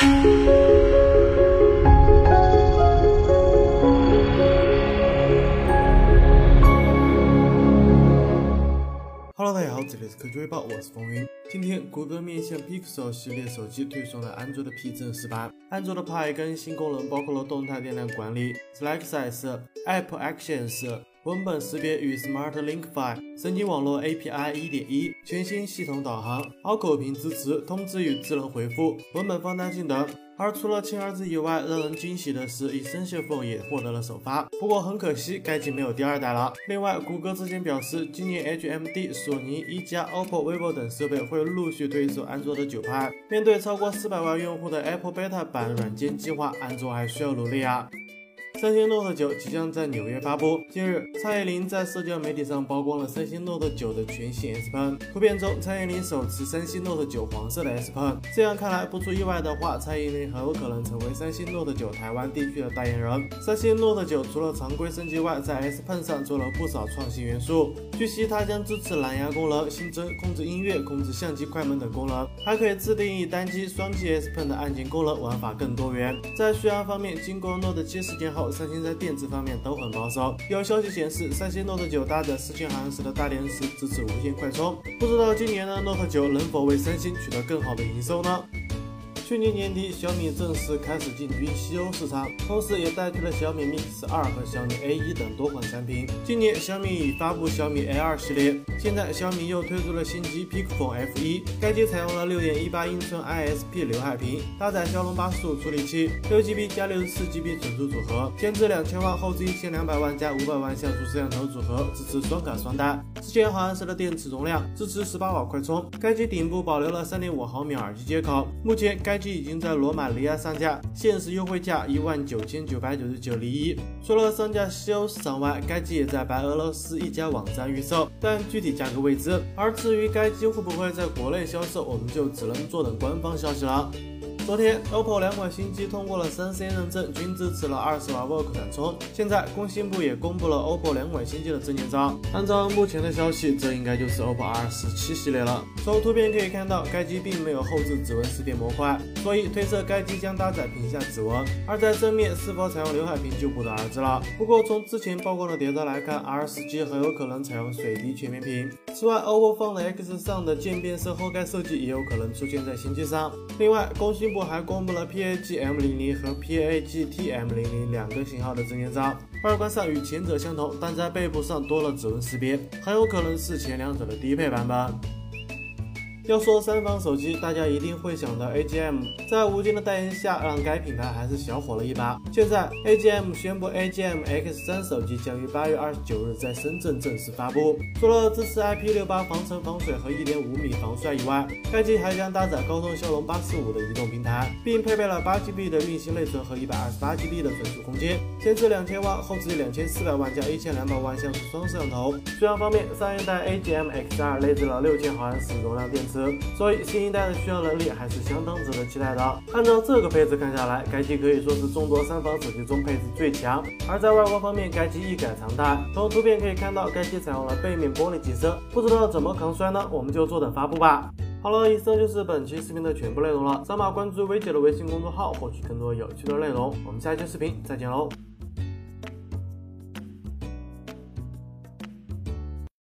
Hello，大家好，这里是科技微报，我是风云。今天，谷歌面向 Pixel 系列手机推送了安卓的 P 正式版。安卓的派更新功能包括了动态电量管理、Slack 赛事、App Actions、文本识别与 Smart Link Fi、神经网络 API 1.1、全新系统导航、凹口屏支持、通知与智能回复、文本放大镜等。而除了亲儿子以外，让人惊喜的是，Essential Phone 也获得了首发。不过很可惜，该机没有第二代了。另外，谷歌之前表示，今年 HMD、索尼、一加、OPPO、vivo 等设备会陆续推出安卓的九派。面对超过四百万用户的 Apple Beta 版软件计划，安卓还需要努力啊。三星 Note 9即将在纽约发布。近日，蔡依林在社交媒体上曝光了三星 Note 9的全新 S Pen。图片中，蔡依林手持三星 Note 9黄色的 S Pen。这样看来，不出意外的话，蔡依林很有可能成为三星 Note 9台湾地区的代言人。三星 Note 9除了常规升级外，在 S Pen 上做了不少创新元素。据悉，它将支持蓝牙功能，新增控制音乐、控制相机快门等功能，还可以自定义单击、双击 S Pen 的按键功能，玩法更多元。在续航方面，经过 Note 7事件后，三星在电池方面都很保守。有消息显示，三星 Note 9搭载四千毫安时的大电池，支持无线快充。不知道今年的 Note 9能否为三星取得更好的营收呢？去年年底，小米正式开始进军西欧市场，同时也代替了小米 Mix 2和小米 A1 等多款产品。今年，小米已发布小米 A2 系列。现在，小米又推出了新机 Picfone F1，该机采用了6.18英寸 ISP 刘海屏，搭载骁龙八十五处理器，6GB 加 64GB 存储组合，前置两千万，后置一千两百万加五百万像素摄像头组合，支持双卡双待，四千毫安时的电池容量，支持十八瓦快充。该机顶部保留了3.5毫米耳机接口。目前，该机已经在罗马尼亚上架，限时优惠价一万九千九百九十九零一。除了上架西欧市场外，该机也在白俄罗斯一家网站预售，但具体价格未知。而至于该机会不会在国内销售，我们就只能坐等官方消息了。昨天，OPPO 两款新机通过了三 C 认证，均支持了二十瓦 v 可闪充。现在，工信部也公布了 OPPO 两款新机的证件照。按照目前的消息，这应该就是 OPPO R 十七系列了。从图片可以看到，该机并没有后置指纹识别模块，所以推测该机将搭载屏下指纹。而在正面是否采用刘海屏就不得而知了。不过从之前曝光的谍照来看，R 十七很有可能采用水滴全面屏。此外，OPPO Find X 上的渐变色后盖设计也有可能出现在新机上。另外，工信部。还公布了 PAG M00 和 PAG T M00 两个型号的证件照，外观上与前者相同，但在背部上多了指纹识别，很有可能是前两者的低配版本。要说三防手机，大家一定会想到 AGM，在吴京的代言下，让该品牌还是小火了一把。现在 AGM 宣布 AGM X3 手机将于八月二十九日在深圳正式发布。除了支持 IP68 防尘防水和一点五米防摔以外，该机还将搭载高通骁龙八四五的移动平台，并配备了八 GB 的运行内存和一百二十八 GB 的存储空间，前置两千万，后置两千四百万加一千两百万像素双摄像头。续航方面，上一代 AGM X2 内置了六千毫安时容量电池。所以新一代的续航能力还是相当值得期待的。按照这个配置看下来，该机可以说是众多三防手机中配置最强。而在外观方面，该机一改常态，从图片可以看到，该机采用了背面玻璃机身，不知道怎么抗摔呢？我们就坐等发布吧。好了，以上就是本期视频的全部内容了。扫码关注薇姐的微信公众号，获取更多有趣的内容。我们下期视频再见喽！